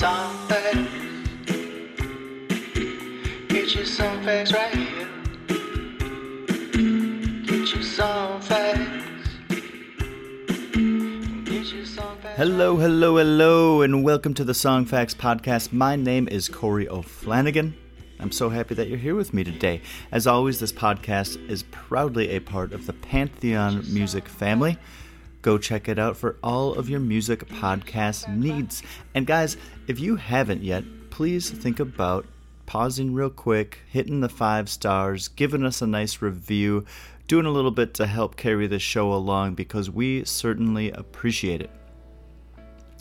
Some facts. Get you some facts right here. Get you some facts. Hello, hello, hello, and welcome to the Song Facts Podcast. My name is Corey O'Flanagan. I'm so happy that you're here with me today. As always, this podcast is proudly a part of the Pantheon Music family. Go check it out for all of your music podcast needs. And guys, if you haven't yet, please think about pausing real quick, hitting the five stars, giving us a nice review, doing a little bit to help carry the show along because we certainly appreciate it.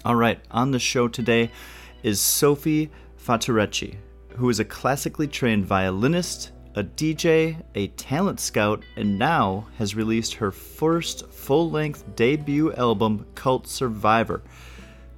All right, on the show today is Sophie Faturecci, who is a classically trained violinist, a DJ, a talent scout, and now has released her first full length debut album, Cult Survivor.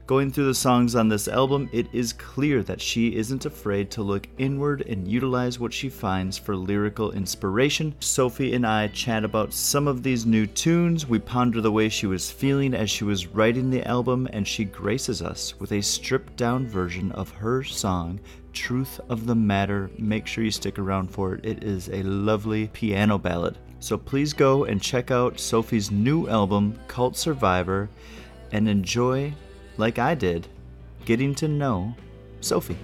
Going through the songs on this album, it is clear that she isn't afraid to look inward and utilize what she finds for lyrical inspiration. Sophie and I chat about some of these new tunes, we ponder the way she was feeling as she was writing the album, and she graces us with a stripped down version of her song, Truth of the Matter. Make sure you stick around for it, it is a lovely piano ballad. So please go and check out Sophie's new album, Cult Survivor, and enjoy like I did, getting to know Sophie.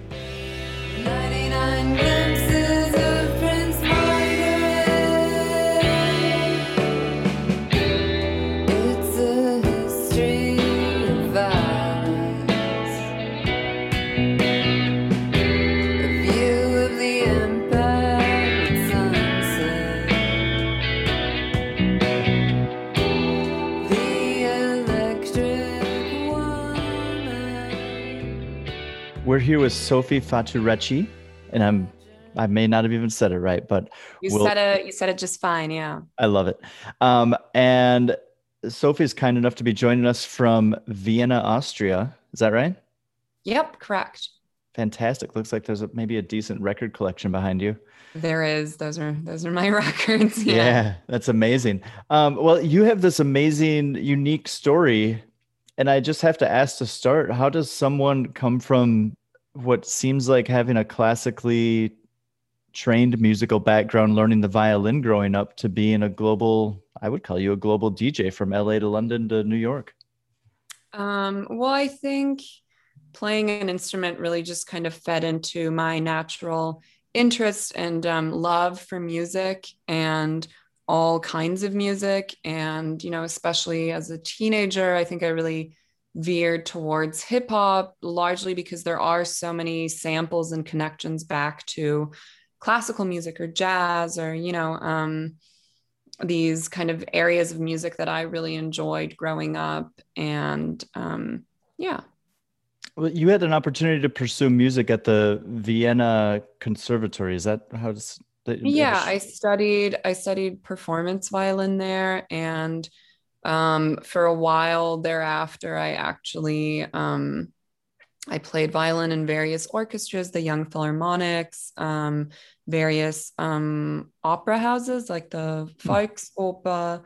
We're here with Sophie Faturecci, and I'm I may not have even said it right, but You we'll- said it. You said it just fine. Yeah. I love it. Um, and Sophie is kind enough to be joining us from Vienna, Austria. Is that right? Yep. Correct. Fantastic. Looks like there's a, maybe a decent record collection behind you. There is. Those are those are my records. Yeah, Yeah. that's amazing. Um, well, you have this amazing, unique story. And I just have to ask to start how does someone come from what seems like having a classically trained musical background, learning the violin growing up, to being a global, I would call you a global DJ from LA to London to New York? Um, well, I think playing an instrument really just kind of fed into my natural interest and um, love for music and all kinds of music. And, you know, especially as a teenager, I think I really veered towards hip hop largely because there are so many samples and connections back to classical music or jazz or, you know, um, these kind of areas of music that I really enjoyed growing up. And um, yeah, Well, you had an opportunity to pursue music at the Vienna Conservatory. Is that how it's? that- yeah, I studied I studied performance violin there, and um, for a while thereafter, I actually um, I played violin in various orchestras, the Young Philharmonics, um, various um, opera houses like the Volksoper,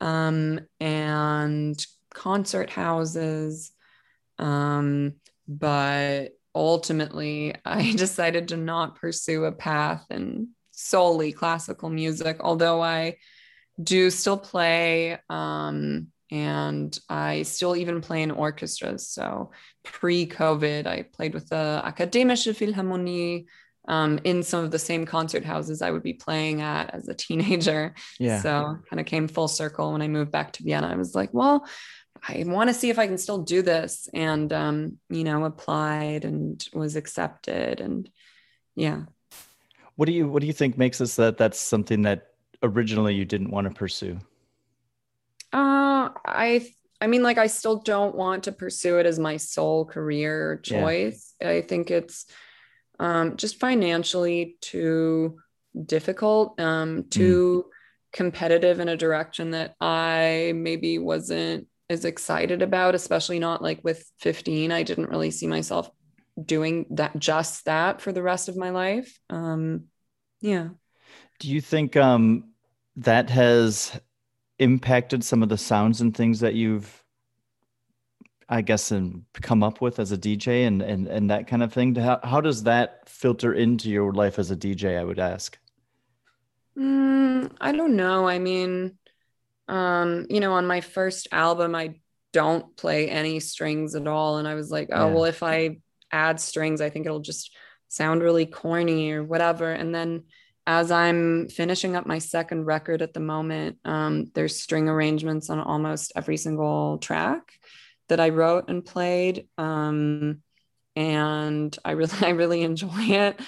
um, and concert houses. Um, but ultimately, I decided to not pursue a path in solely classical music, although I do still play um, and I still even play in orchestras. So pre COVID, I played with the Akademische Philharmonie um, in some of the same concert houses I would be playing at as a teenager. Yeah. So kind of came full circle when I moved back to Vienna. I was like, well, I want to see if I can still do this. And, um, you know, applied and was accepted. And yeah. What do you What do you think makes us that that's something that originally you didn't want to pursue? Uh, I I mean, like, I still don't want to pursue it as my sole career Yeah. choice. I think it's um, just financially too difficult, um, too competitive in a direction that I maybe wasn't as excited about, especially not like with 15. I didn't really see myself doing that, just that for the rest of my life. Um, yeah. Do you think um, that has impacted some of the sounds and things that you've, I guess, and come up with as a DJ and and and that kind of thing? How how does that filter into your life as a DJ? I would ask. Mm, I don't know. I mean, um, you know, on my first album, I don't play any strings at all. And I was like, oh, Yeah. well, if I add strings, I think it'll just sound really corny or whatever. And then as I'm finishing up my second record at the moment, um, there's string arrangements on almost every single track that I wrote and played. Um, and I really, I really enjoy it.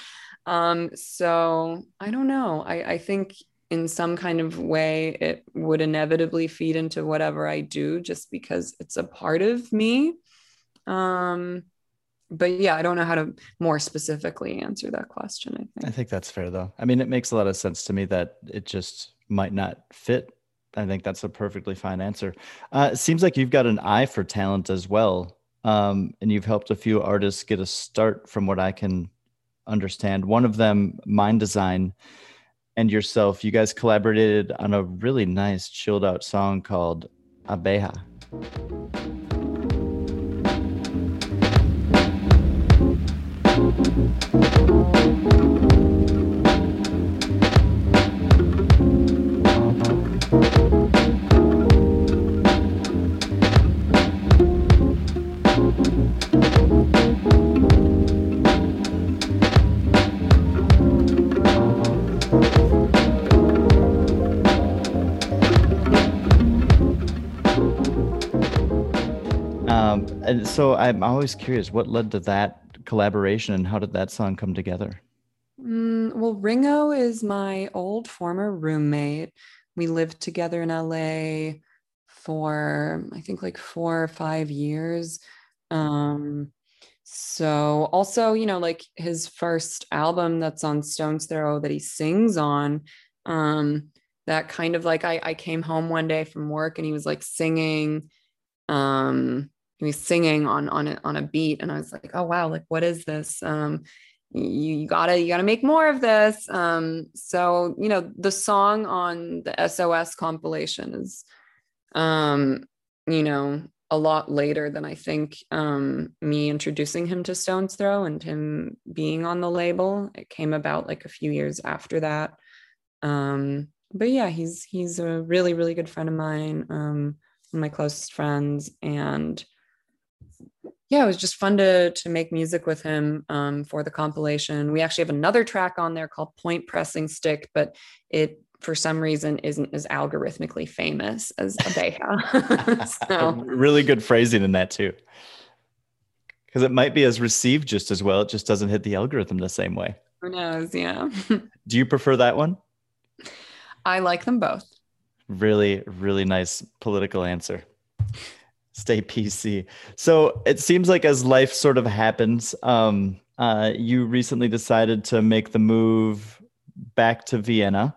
Um, so I don't know. I, I think in some kind of way it would inevitably feed into whatever I do just because it's a part of me. Um, but yeah, I don't know how to more specifically answer that question. I think. I think. that's fair though. I mean, it makes a lot of sense to me that it just might not fit. I think that's a perfectly fine answer. Uh, it seems like you've got an eye for talent as well. Um, and you've helped a few artists get a start from what I can understand. One of them, Mind Design, and yourself, you guys collaborated on a really nice chilled out song called Abeja. Um, so I'm always curious what led to that collaboration and how did that song come together? Mm, well, Ringo is my old former roommate. We lived together in LA for I think like four or five years. Um, so also, you know, like his first album that's on Stones Throw that he sings on, um, that kind of like I, I came home one day from work and he was like singing, um, he was singing on on a, on a beat, and I was like, oh wow, like what is this? Um, you, you gotta you gotta make more of this. Um, so you know the song on the SOS compilation is, um, you know, a lot later than I think um, me introducing him to Stones Throw and him being on the label. It came about like a few years after that. Um, but yeah, he's he's a really really good friend of mine, um, one of my closest friends, and yeah, it was just fun to to make music with him um, for the compilation. We actually have another track on there called Point Pressing Stick, but it for some reason isn't as algorithmically famous as Abeja. so really good phrasing in that too. Because it might be as received just as well. It just doesn't hit the algorithm the same way. who knows? Yeah, Do you prefer that one? I like them both. Really, really nice political answer. Stay PC. So it seems like as life sort of happens, um, uh, you recently decided to make the move back to Vienna.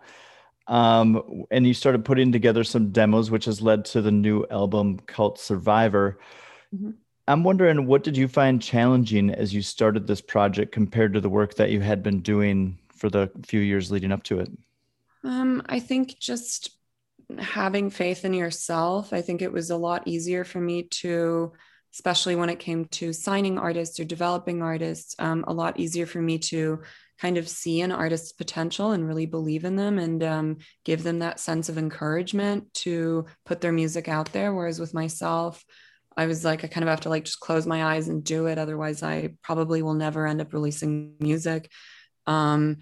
Um, and you started putting together some demos, which has led to the new album Cult Survivor. Mhm. I'm wondering, what did you find challenging as you started this project compared to the work that you had been doing for the few years leading up to it? Um, I think just having faith in yourself. I think it was a lot easier for me to, especially when it came to signing artists or developing artists, um, a lot easier for me to kind of see an artist's potential and really believe in them and um, give them that sense of encouragement to put their music out there. Whereas with myself, I was like, I kind of have to like just close my eyes and do it. Otherwise, I probably will never end up releasing music. Um,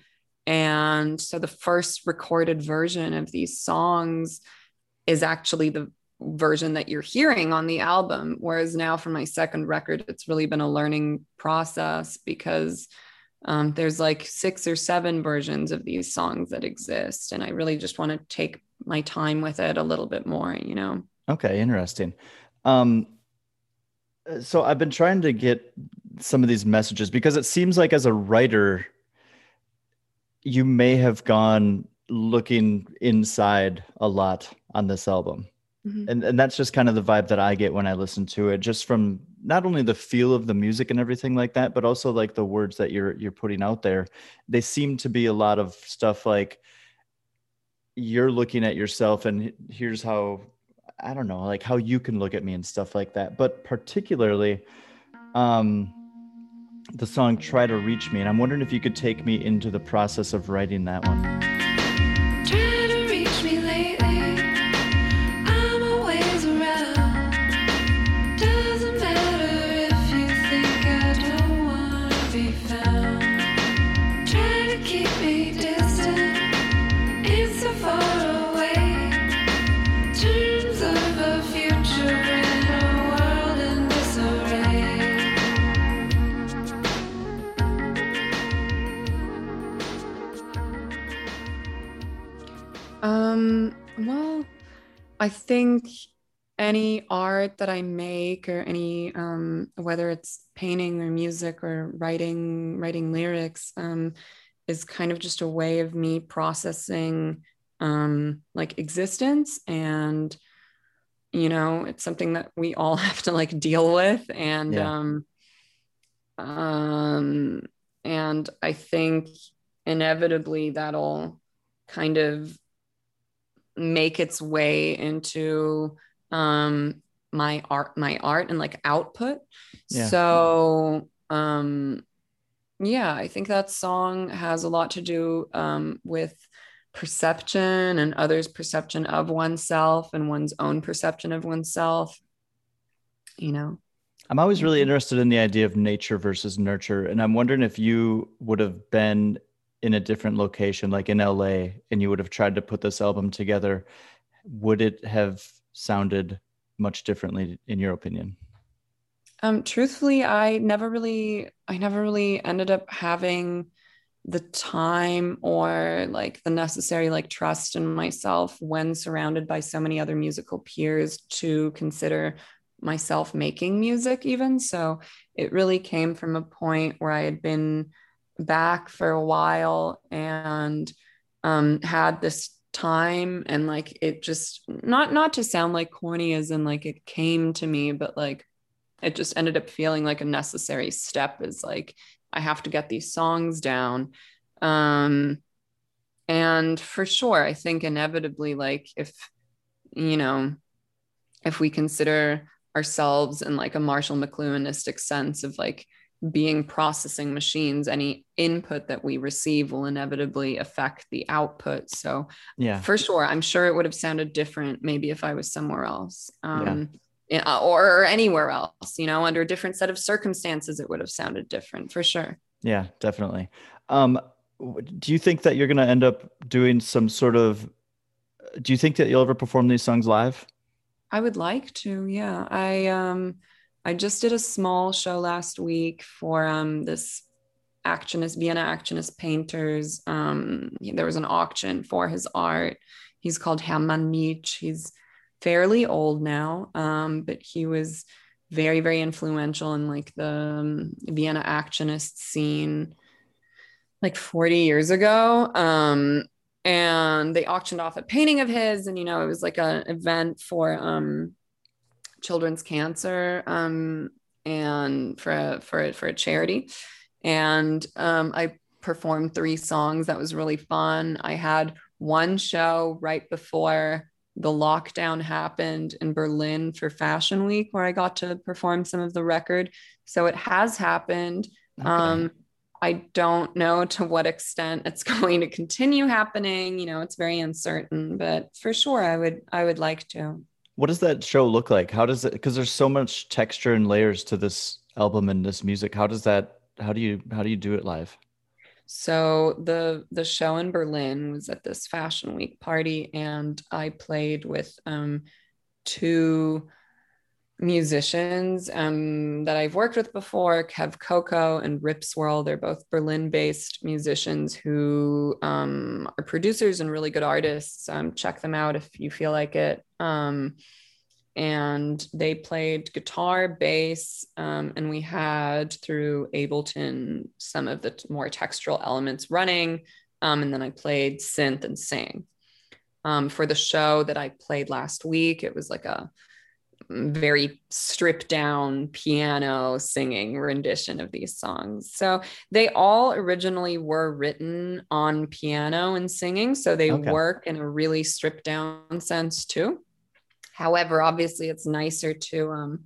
and so the first recorded version of these songs is actually the version that you're hearing on the album. Whereas now for my second record, it's really been a learning process because um, there's like six or seven versions of these songs that exist. And I really just want to take my time with it a little bit more, you know? Okay, interesting. Um, so I've been trying to get some of these messages because it seems like as a writer, you may have gone looking inside a lot on this album. Mhm. And and that's just kind of the vibe that I get when I listen to it, just from not only the feel of the music and everything like that, but also like the words that you're you're putting out there. They seem to be a lot of stuff like you're looking at yourself and here's how I don't know, like how you can look at me and stuff like that. But particularly um the song Try to Reach Me. And I'm wondering if you could take me into the process of writing that one. I think any art that I make or any um whether it's painting or music or writing writing lyrics um is kind of just a way of me processing um like existence and you know it's something that we all have to like deal with and Yeah. um um and I think inevitably that'll kind of make its way into um my art my art and like output Yeah. so um yeah i think that song has a lot to do um with perception and others perception of oneself and one's own perception of oneself you know I'm always really interested in the idea of nature versus nurture. And I'm wondering if you would have been in a different location, like in LA, and you would have tried to put this album together, would it have sounded much differently, in your opinion? Um, truthfully, I never really, I never really ended up having the time or like the necessary like trust in myself when surrounded by so many other musical peers to consider myself making music even. So it really came from a point where I had been back for a while and um had this time and like it just not not to sound like corny as in like it came to me but like it just ended up feeling like a necessary step is like i have to get these songs down. Um and for sure i think inevitably like if you know if we consider ourselves in like a marshall mcluhanistic sense of like being processing machines any input that we receive will inevitably affect the output so Yeah. for sure i'm sure it would have sounded different maybe if i was somewhere else um yeah, or anywhere else you know under a different set of circumstances it would have sounded different for sure Yeah, definitely. Um, do you think that you're going to end up doing some sort of? Do you think that you'll ever perform these songs live? i would like to yeah i um i just did a small show last week for um this actionist vienna actionist painters. Um there was an auction for his art. He's called hermann Nitsch. he's fairly old now um but he was very very influential in like the um, vienna actionist scene like 40 years ago. Um and they auctioned off a painting of his and you know it was like an event for um children's cancer um and for a, for a, for a charity and um i performed three songs that was really fun i had one show right before the lockdown happened in berlin for fashion week where i got to perform some of the record so it has happened Okay. um I don't know to what extent it's going to continue happening. You know, it's very uncertain, but for sure, I would I would like to. What does that show look like? How does it? Because there's so much texture and layers to this album and this music. How does that? How do you? How do you do it live? So the the show in Berlin was at this Fashion Week party, and I played with um, two musicians um, that I've worked with before, Kev Coco and Rip Swirl. They're both Berlin-based musicians who um, are producers and really good artists. Um, check them out if you feel like it. Um, and they played guitar, bass, um, and we had through Ableton some of the t- more textural elements running. Um, and then I played synth and sing. Um, for the show that I played last week, it was like a very stripped down piano singing rendition of these songs. So they all originally were written on piano and singing. So they Okay. work in a really stripped down sense too. However, obviously it's nicer to um,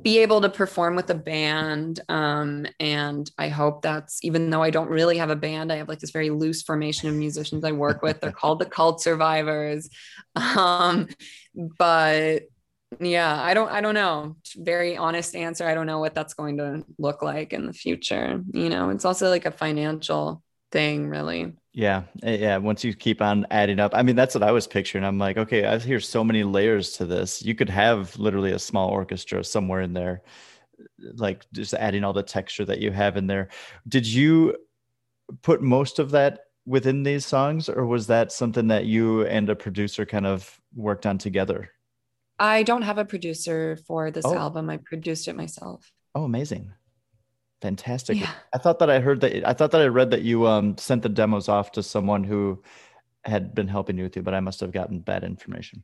be able to perform with a band. Um, and I hope that's even though I don't really have a band, I have like this very loose formation of musicians I work with. They're called the cult survivors. Um, but yeah, I don't I don't know. Very honest answer. I don't know what that's going to look like in the future. You know, it's also like a financial thing, really. Yeah, eh, yeah. Once you keep on adding up, I mean, that's what I was picturing. I'm like, okay, I hear so many layers to this. You could have literally a small orchestra somewhere in there, like just adding all the texture that you have in there. Did you put most of that within these songs, or was that something that you and a producer kind of worked on together? I don't have a producer for this Oh. album. I produced it myself. Oh, amazing. Fantastic. Yeah. I thought that I heard that I thought that I read that you um sent the demos off to someone who had been helping you with you, but I must have gotten bad information.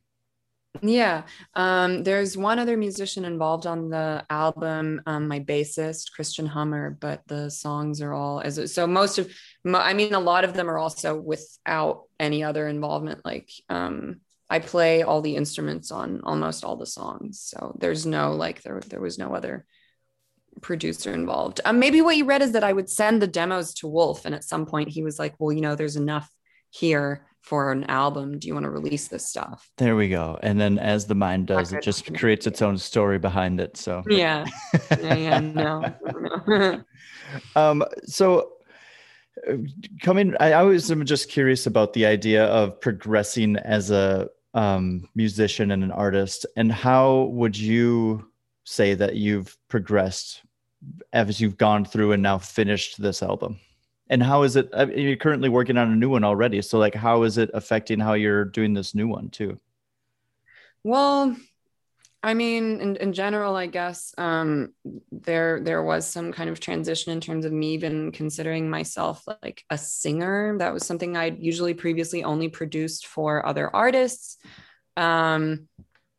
Yeah. Um, there's one other musician involved on the album, um, my bassist, Christian Hummer, but the songs are all as so most of I mean, a lot of them are also without any other involvement. Like um I play all the instruments on almost all the songs. So there's no like there there was no other producer involved. Um, maybe what you read is that I would send the demos to Wolf, and at some point he was like, "Well, you know, there's enough here for an album. Do you want to release this stuff?" There we go. And then as the mind does, it just creates its own story behind it. So Yeah, yeah, yeah no. um so uh, coming I always am just curious about the idea of progressing as a um musician and an artist and how would you say that you've progressed as you've gone through and now finished this album? And how is it I mean, you're currently working on a new one already so like how is it affecting how you're doing this new one too? Well, I mean, in, in general, I guess um, there there was some kind of transition in terms of me even considering myself like a singer. That was something I'd usually previously only produced for other artists. Um,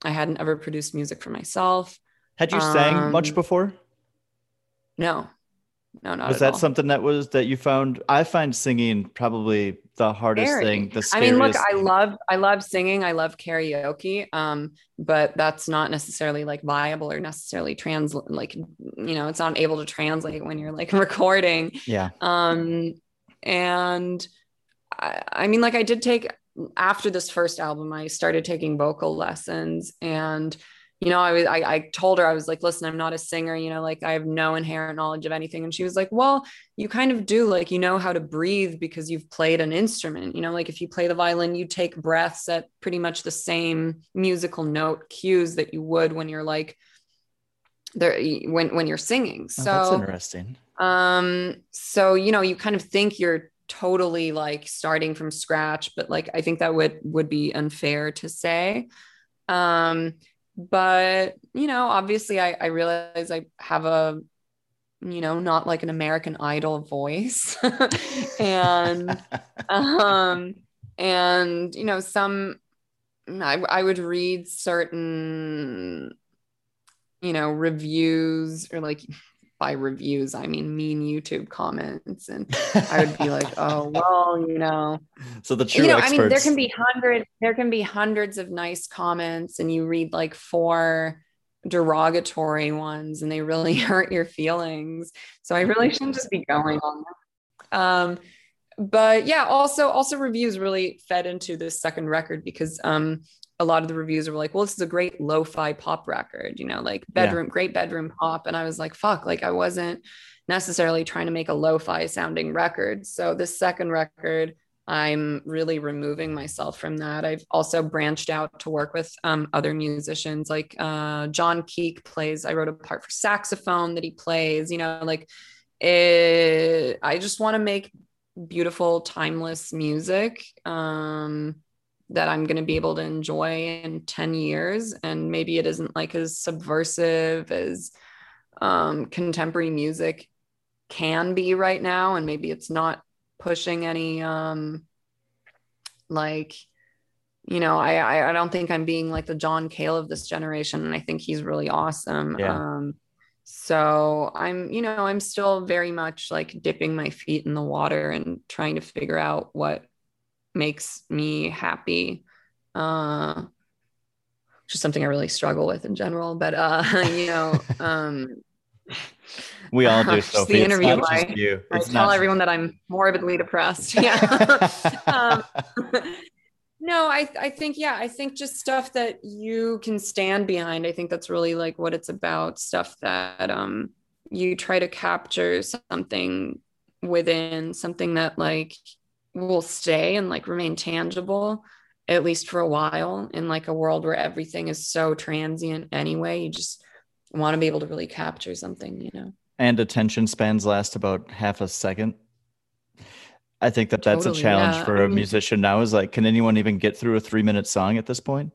I hadn't ever produced music for myself. had you sang much Um, before No, no, not was at that all. something that was that you found i find singing probably the hardest Scary. thing the I mean, look, I love I love singing. I love karaoke. Um, but that's not necessarily like viable or necessarily trans like you know, it's not able to translate when you're like recording. yeah Um, and I, I mean, like I did take after this first album, I started taking vocal lessons and you know, I was I, I told her I was like, listen, I'm not a singer, you know, like I have no inherent knowledge of anything. And she was like, Well, you kind of do, like you know how to breathe because you've played an instrument. You know, like if you play the violin, you take breaths at pretty much the same musical note cues that you would when you're like there when when you're singing. Oh, So that's interesting um, so you know, you kind of think you're totally like starting from scratch, but like I think that would would be unfair to say. Um, but you know, obviously I, I realize I have a you know, not like an American Idol voice. and um and you know, some I, I would read certain you know reviews or like by reviews i mean mean youtube comments and i would be like oh well you know. So the true you know experts i mean there can be hundreds there can be hundreds of nice comments and you read like four derogatory ones and they really hurt your feelings. So i really shouldn't just be going on that. Um but yeah also also reviews really fed into this second record because um a lot of the reviews were like, well, this is a great lo-fi pop record, you know, like Yeah. bedroom, great bedroom pop. And I was like, fuck, like I wasn't necessarily trying to make a lo-fi sounding record. So this second record, I'm really removing myself from that. I've also branched out to work with um, other musicians, like uh, John Keek plays. I wrote a part for saxophone that he plays. You know, like it, I just want to make beautiful, timeless music. Um, that I'm going to be able to enjoy in 10 years. And maybe it isn't like as subversive as um, contemporary music can be right now. And maybe it's not pushing any, um, like, you know, I, I don't think I'm being like the John Cale of this generation, and I think he's really awesome. Yeah. Um, so I'm, you know, I'm still very much like dipping my feet in the water and trying to figure out what makes me happy. Uh, which is something I really struggle with in general. But uh, you know, um, We all do, Just the interview I-. I tell everyone that I'm morbidly depressed. Yeah. um, no, I I think yeah, I think just stuff that you can stand behind. I think that's really like what it's about. Stuff that um you try to capture something within something that like will stay and like remain tangible at least for a while in like a world where everything is so transient anyway you just want to be able to really capture something you know and attention spans last about half a second. I think that that's Totally, a challenge yeah. for I a mean- musician now. Is like, can anyone even get through a three minute song at this point?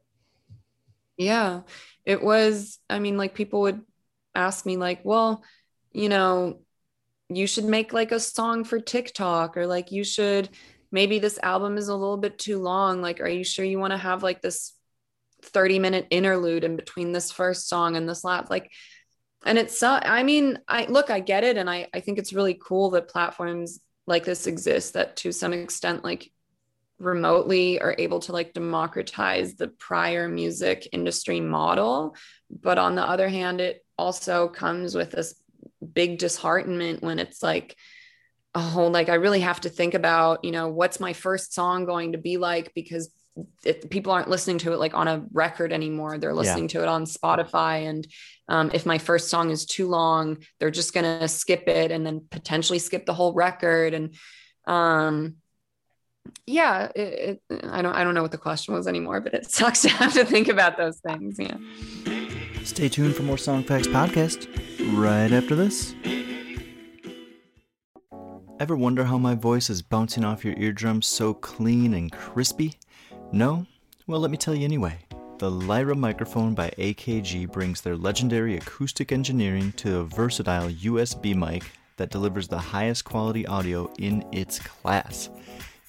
Yeah, it was. I mean, like people would ask me, like, well, you know, you should make like a song for TikTok, or like you should maybe this album is a little bit too long. Like, are you sure you want to have like this 30 minute interlude in between this first song and this last? Like, and it's, I mean, I look, I get it. And I, I think it's really cool that platforms like this exist that to some extent, like, remotely are able to like democratize the prior music industry model but on the other hand it also comes with this big disheartenment when it's like oh like i really have to think about you know what's my first song going to be like? Because if people aren't listening to it like on a record anymore they're listening to it on spotify. And um, if my first song is too long they're just going to skip it and then potentially skip the whole record. And um yeah it, it, i don't i don't know what the question was anymore but it sucks to have to think about those things. Yeah Stay tuned for more Song Facts podcast right after this. Ever wonder how my voice is bouncing off your eardrums so clean and crispy? No? Well, let me tell you anyway. The Lyra microphone by AKG brings their legendary acoustic engineering to a versatile USB mic that delivers the highest quality audio in its class.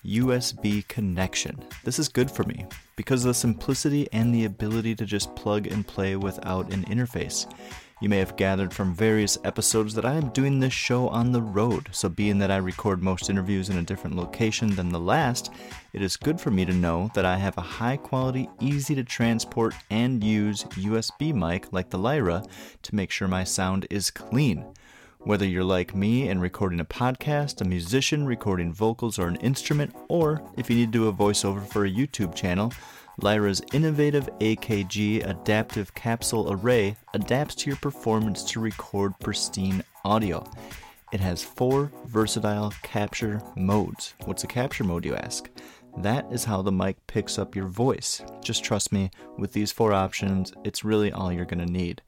USB connection. This is good for me because of the simplicity and the ability to just plug and play without an interface. You may have gathered from various episodes that I am doing this show on the road, so being that I record most interviews in a different location than the last, it is good for me to know that I have a high quality, easy to transport and use USB mic like the Lyra to make sure my sound is clean. Whether you're like me and recording a podcast, a musician recording vocals or an instrument, or if you need to do a voiceover for a YouTube channel, Lyra's innovative AKG adaptive capsule array adapts to your performance to record pristine audio. It has four versatile capture modes. What's a capture mode, you ask? That is how the mic picks up your voice. Just trust me, with these four options, it's really all you're going to need.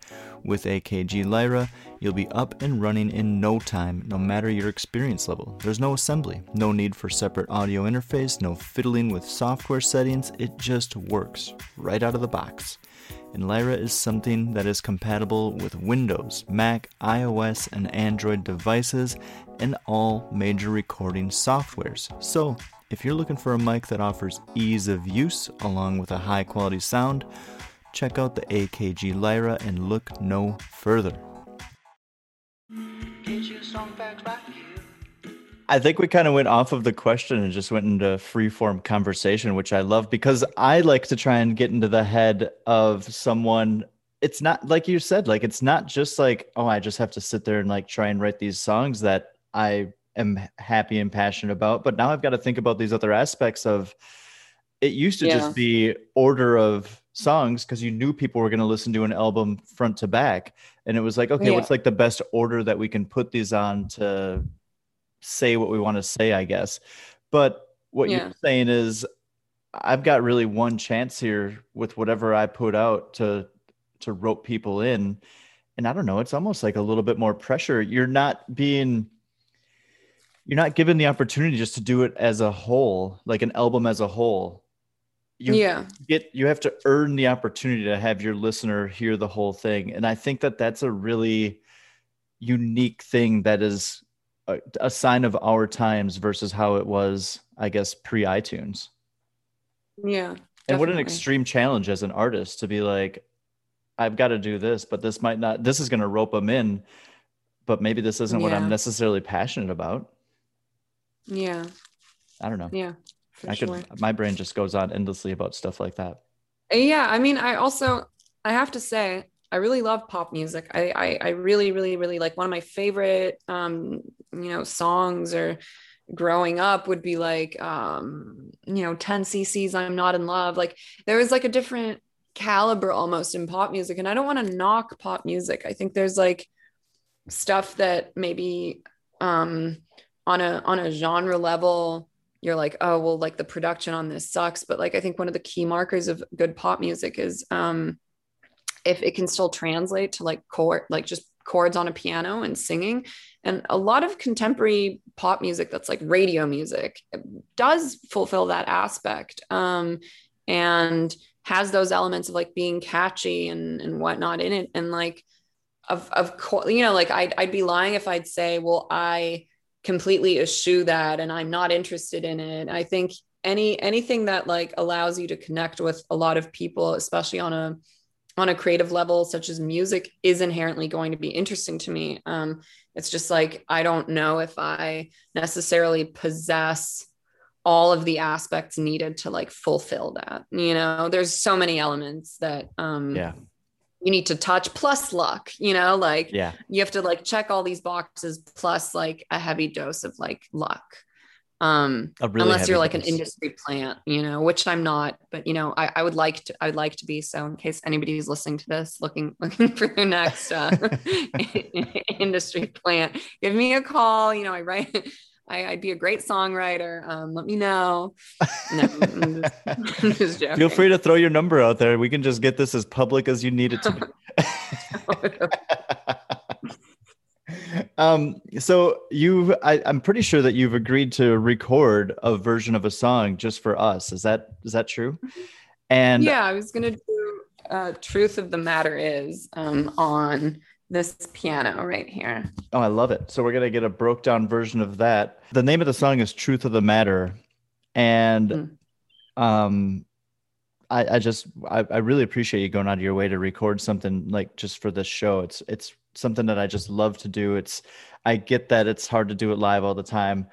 With AKG Lyra, you'll be up and running in no time, no matter your experience level. There's no assembly, no need for separate audio interface, no fiddling with software settings, it just works right out of the box. And Lyra is something that is compatible with Windows, Mac, iOS, and Android devices, and all major recording softwares. So, if you're looking for a mic that offers ease of use along with a high quality sound, check out the AKG Lyra and look no further. I think we kind of went off of the question and just went into free form conversation, which I love because I like to try and get into the head of someone. It's not like you said, like it's not just like, oh, I just have to sit there and like try and write these songs that I am happy and passionate about. But now I've got to think about these other aspects of it used to Yeah. just be order of songs because you knew people were going to listen to an album front to back. And it was like, okay, Yeah. what's like the best order that we can put these on to say what we want to say, I guess. But what Yeah. you're saying is I've got really one chance here with whatever I put out to to rope people in. And I don't know, it's almost like a little bit more pressure. You're not being you're not given the opportunity just to do it as a whole, like an album as a whole. you yeah. get you have to earn the opportunity to have your listener hear the whole thing. And i think that that's a really unique thing that is a, a sign of our times versus how it was i guess pre itunes yeah and what an extreme challenge as an artist to be like i've got to do this but this might not this is going to rope them in but maybe this isn't what i'm necessarily passionate about yeah. I don't know. Yeah i sure. could my brain just goes on endlessly about stuff like that. Yeah i mean i also i have to say i really love pop music. I i, I really really really like one of my favorite um you know songs or growing up would be like um you know 10 cc's i'm not in love. Like there was like a different caliber almost in pop music and i don't want to knock pop music. I think there's like stuff that maybe um on a on a genre level you're like oh well like the production on this sucks. But like i think one of the key markers of good pop music is um if it can still translate to like chord like just chords on a piano and singing. And a lot of contemporary pop music that's like radio music does fulfill that aspect um and has those elements of like being catchy and and whatnot in it. And like of of course you know like I'd, I'd be lying if i'd say well i completely eschew that and i'm not interested in it. I think any anything that like allows you to connect with a lot of people especially on a on a creative level such as music is inherently going to be interesting to me. Um it's just like i don't know if i necessarily possess all of the aspects needed to like fulfill that you know? There's so many elements that um yeah you need to touch plus luck you know like yeah. you have to like check all these boxes plus like a heavy dose of like luck. Um really unless you're like an industry plant you know which i'm not but you know I, I would like to i would like to be. So in case anybody who's listening to this looking looking for their next uh industry plant give me a call. You know i write I, I'd be a great songwriter. Um, let me know. No, I'm just, I'm just. Feel free to throw your number out there. We can just get this as public as you need it to be. um, so you, I, I'm pretty sure that you've agreed to record a version of a song just for us. Is that is that true? And yeah, I was gonna do uh, "Truth of the Matter Is" um, on this piano right here. oh, I love it. So we're gonna get a broke down version of that. The name of the song is "Truth of the Matter," and Mm. um, I, I just I, I really appreciate you going out of your way to record something like just for this show. It's it's something that I just love to do. It's I get that it's hard to do it live all the time.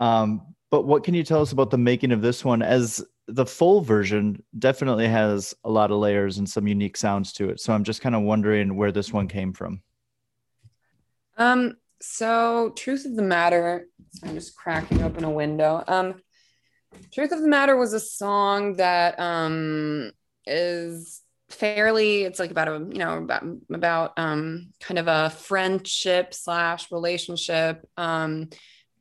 Um, but what can you tell us about the making of this one? As the full version definitely has a lot of layers and some unique sounds to it. So I'm just kind of wondering where this one came from. Um, so truth of the matter, I'm just cracking open a window. Um, truth of the matter was a song that um is fairly it's like about a you know about about um kind of a friendship slash relationship um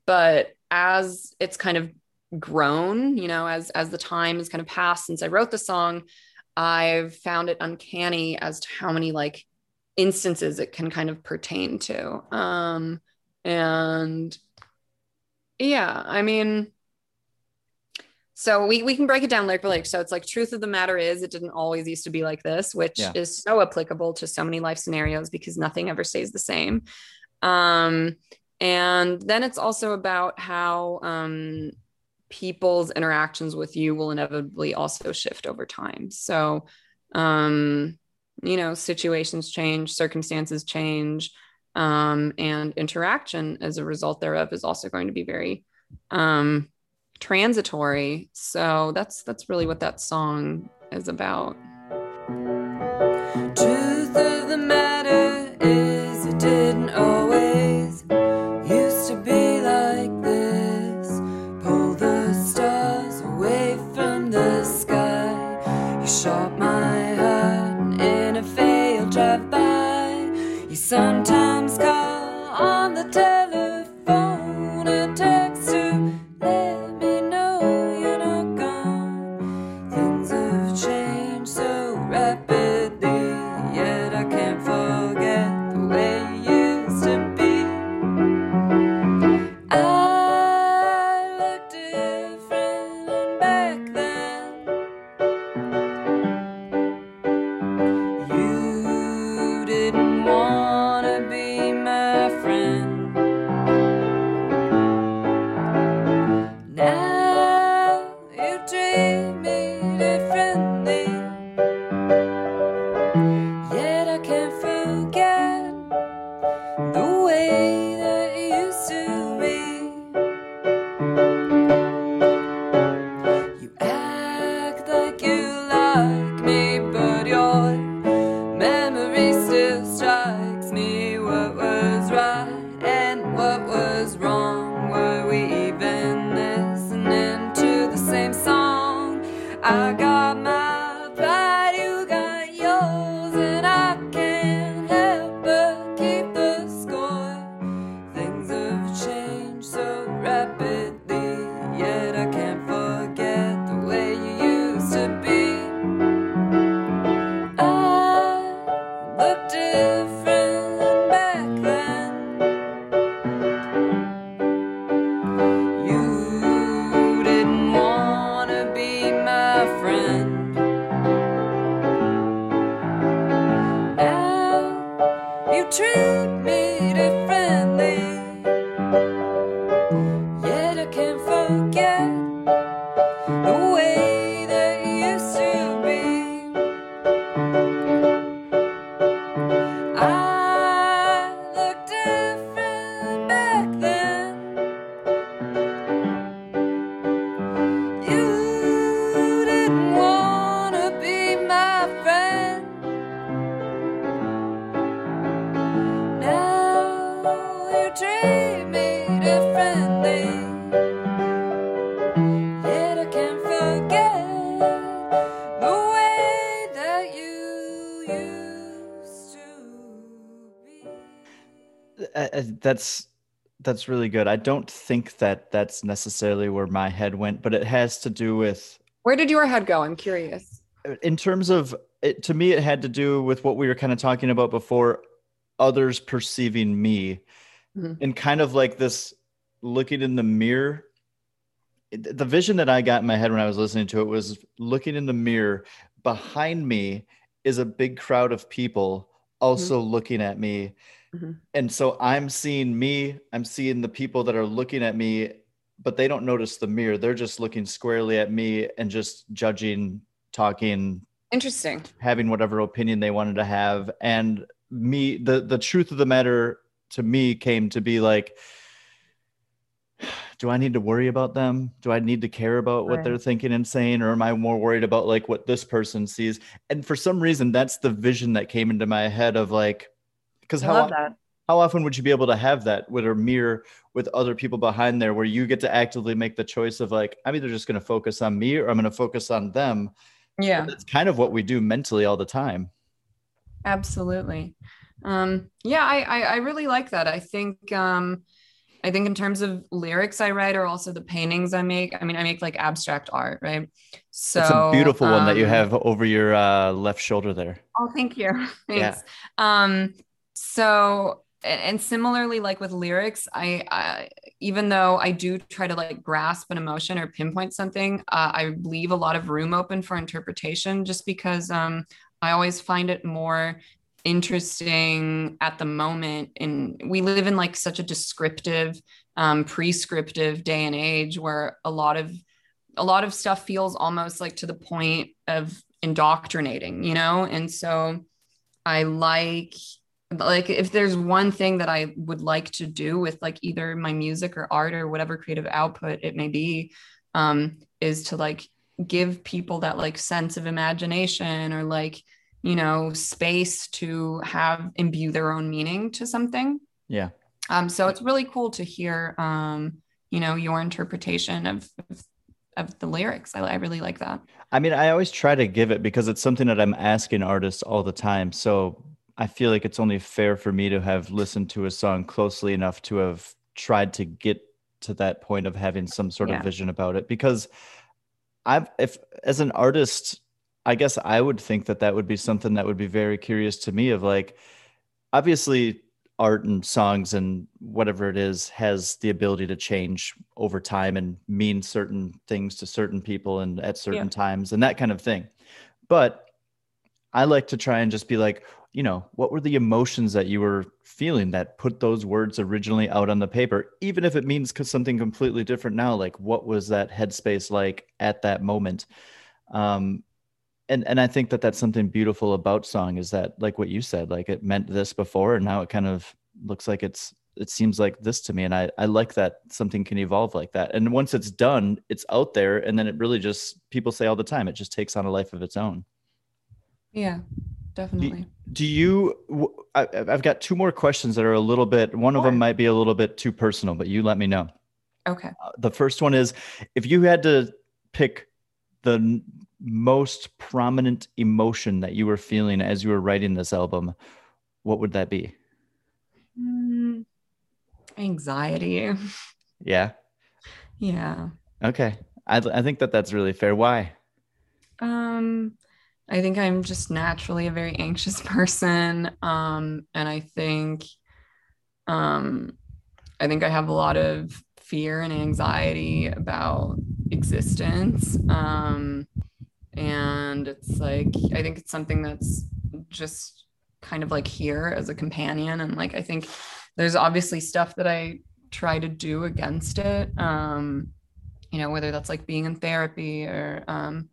but as it's kind of grown you know as as the time has kind of passed since i wrote the song i've found it uncanny as to how many like instances it can kind of pertain to um and yeah i mean so we, we can break it down lyric by lyric. So it's like truth of the matter is it didn't always used to be like this, which Yeah. is so applicable to so many life scenarios because nothing ever stays the same. Um, and then it's also about how um, people's interactions with you will inevitably also shift over time. So, um, you know, situations change, circumstances change, um, and interaction as a result thereof is also going to be very um, transitory. So that's that's really what that song is about. That's that's really good. I don't think that that's necessarily where my head went, but it has to do with Where did your head go? I'm curious. in terms of it, to me it had to do with what we were kind of talking about before others perceiving me Mhm. and kind of like this looking in the mirror the vision that i got in my head when i was listening to it was looking in the mirror behind me is a big crowd of people also looking at me Mhm. and so i'm seeing me i'm seeing the people that are looking at me but they don't notice the mirror they're just looking squarely at me and just judging talking Interesting. having whatever opinion they wanted to have and me the the truth of the matter to me came to be like do i need to worry about them do i need to care about what Right. they're thinking and saying or am i more worried about like what this person sees and for some reason that's the vision that came into my head of like because how how often would you be able to have that with a mirror with other people behind there where you get to actively make the choice of like i'm either just going to focus on me or i'm going to focus on them Yeah. that's kind of what we do mentally all the time Absolutely. Um, yeah, I, I I really like that. I think um I think in terms of lyrics I write or also the paintings I make, I mean I make like abstract art, right? So it's a beautiful one that you um, have over your uh, left shoulder there Oh, thank you. Yeah. Um, so and similarly, like with lyrics, I, I even though I do try to like grasp an emotion or pinpoint something, uh, I leave a lot of room open for interpretation just because um, I always find it more interesting at the moment. And we live in like such a descriptive, um, prescriptive day and age where a lot of a lot of stuff feels almost like to the point of indoctrinating, you know? And so I like like if there's one thing that I would like to do with like either my music or art or whatever creative output it may be um is to like give people that like sense of imagination or like you know space to have imbue their own meaning to something. Yeah. Um so it's really cool to hear um you know your interpretation of of, of the lyrics. I, I really like that. I mean i always try to give it because it's something that i'm asking artists all the time. So i feel like it's only fair for me to have listened to a song closely enough to have tried to get to that point of having some sort Yeah. of vision about it. Because i've if as an artist i guess i would think that that would be something that would be very curious to me of like obviously art and songs and whatever it is has the ability to change over time and mean certain things to certain people and at certain times and that kind of thing. But i like to try and just be like you know what were the emotions that you were feeling that put those words originally out on the paper? Even if it means something completely different now like what was that headspace like at that moment? Um and and i think that that's something beautiful about song is that like what you said like it meant this before and now it kind of looks like it's it seems like this to me and i i like that something can evolve like that. And once it's done it's out there and then it really just people say all the time it just takes on a life of its own. Yeah, definitely. Do you? I've got two more questions that are a little bit. One of them might be a little bit too personal, but you let me know. Okay. Uh, the first one is if you had to pick the most prominent emotion that you were feeling as you were writing this album, what would that be? Mm, anxiety. Yeah. Yeah. Okay. I, I think that that's really fair. Why? Um, I think I'm just naturally a very anxious person. Um, and I think, um, I think I have a lot of fear and anxiety about existence. Um, and it's like, I think it's something that's just kind of like here as a companion. And like, I think there's obviously stuff that I try to do against it. Um, you know, whether that's like being in therapy or, um,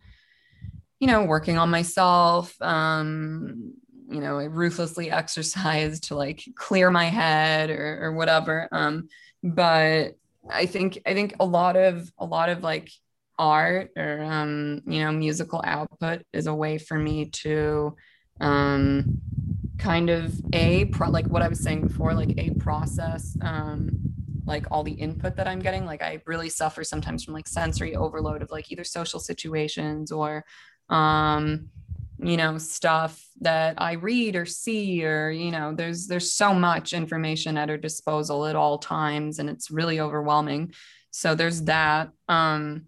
you know, working on myself. Um, you know, I ruthlessly exercise to like clear my head or, or whatever. Um, but I think I think a lot of a lot of like art or um, you know, musical output is a way for me to um kind of a pro- like what I was saying before, like a process um like all the input that I'm getting. Like I really suffer sometimes from like sensory overload of like either social situations or um you know stuff that I read or see or you know there's there's so much information at our disposal at all times and it's really overwhelming. So there's that um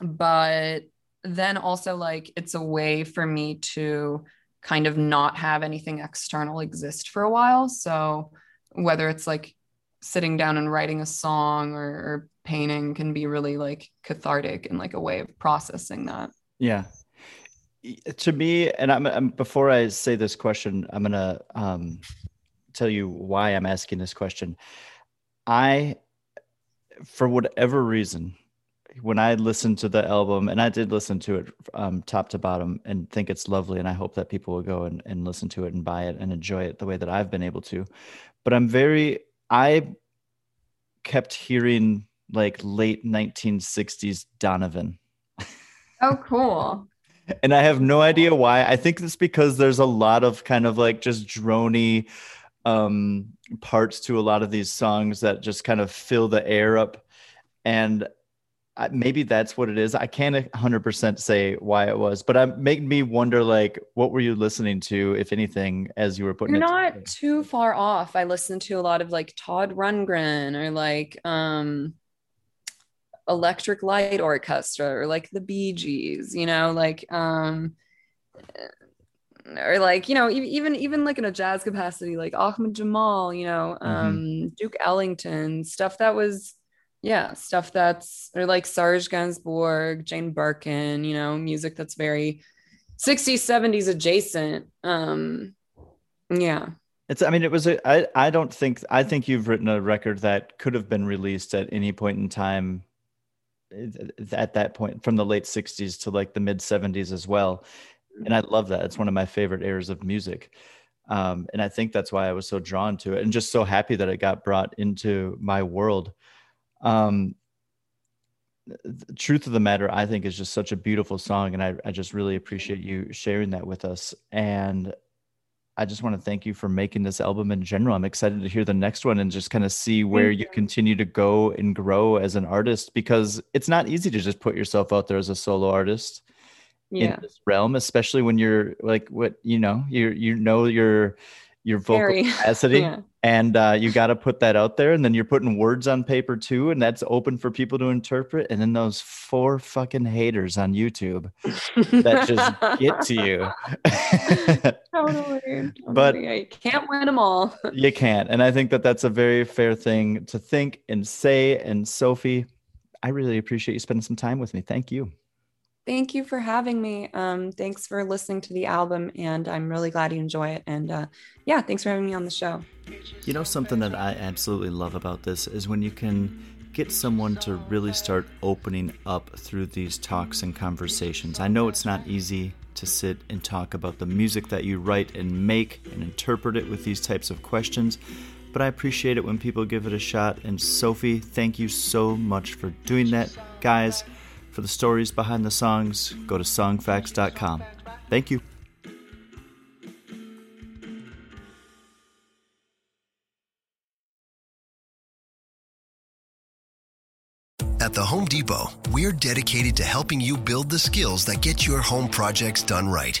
but then also like it's a way for me to kind of not have anything external exist for a while. So whether it's like sitting down and writing a song or, or painting can be really like cathartic and like a way of processing that. Yeah. To me, and I'm, I'm before I say this question, I'm gonna um, tell you why I'm asking this question. I, for whatever reason, when I listened to the album, and I did listen to it um, top to bottom, and think it's lovely, and I hope that people will go and, and listen to it and buy it and enjoy it the way that I've been able to. But I'm very, I kept hearing like late 1960s Donovan. Oh, cool. And I have no idea why. I think it's because there's a lot of kind of like just drony um parts to a lot of these songs that just kind of fill the air up and I, maybe that's what it is. I can't 100% say why it was, but it made me wonder like what were you listening to if anything as you were putting You're it not together? too far off. I listened to a lot of like Todd Rundgren or like um Electric Light Orchestra or like the Bee Gees, you know, like um or like you know even even like in a jazz capacity like Ahmad Jamal, you know, um Duke Ellington, stuff that was yeah, stuff that's or like Serge Gainsbourg, Jane Birkin, you know, music that's very 60s 70s adjacent. Um yeah. It's I mean it was a I I don't think I think you've written a record that could have been released at any point in time at that point from the late 60s to like the mid 70s as well. And I love that. It's one of my favorite eras of music. Um, and I think that's why I was so drawn to it and just so happy that it got brought into my world. Um, the truth of the matter, I think, is just such a beautiful song. And I, I just really appreciate you sharing that with us. And I just want to thank you for making this album in general. I'm excited to hear the next one and just kind of see where you continue to go and grow as an artist because it's not easy to just put yourself out there as a solo artist Yeah. in this realm, especially when you're like what you know, you you know your your vocal Very. capacity Yeah. And uh, you got to put that out there and then you're putting words on paper too and that's open for people to interpret and then those four fucking haters on youtube that just get to you totally, But-. I can't win them all. you can't and i think that that's a very fair thing to think and say and sophie i really appreciate you spending some time with me thank you Thank you for having me. Um, thanks for listening to the album, and I'm really glad you enjoy it. And uh, yeah, thanks for having me on the show. You know, something that I absolutely love about this is when you can get someone to really start opening up through these talks and conversations. I know it's not easy to sit and talk about the music that you write and make and interpret it with these types of questions, but I appreciate it when people give it a shot. And Sophie, thank you so much for doing that. Guys, for the stories behind the songs, go to songfacts.com. Thank you. At the Home Depot, we're dedicated to helping you build the skills that get your home projects done right.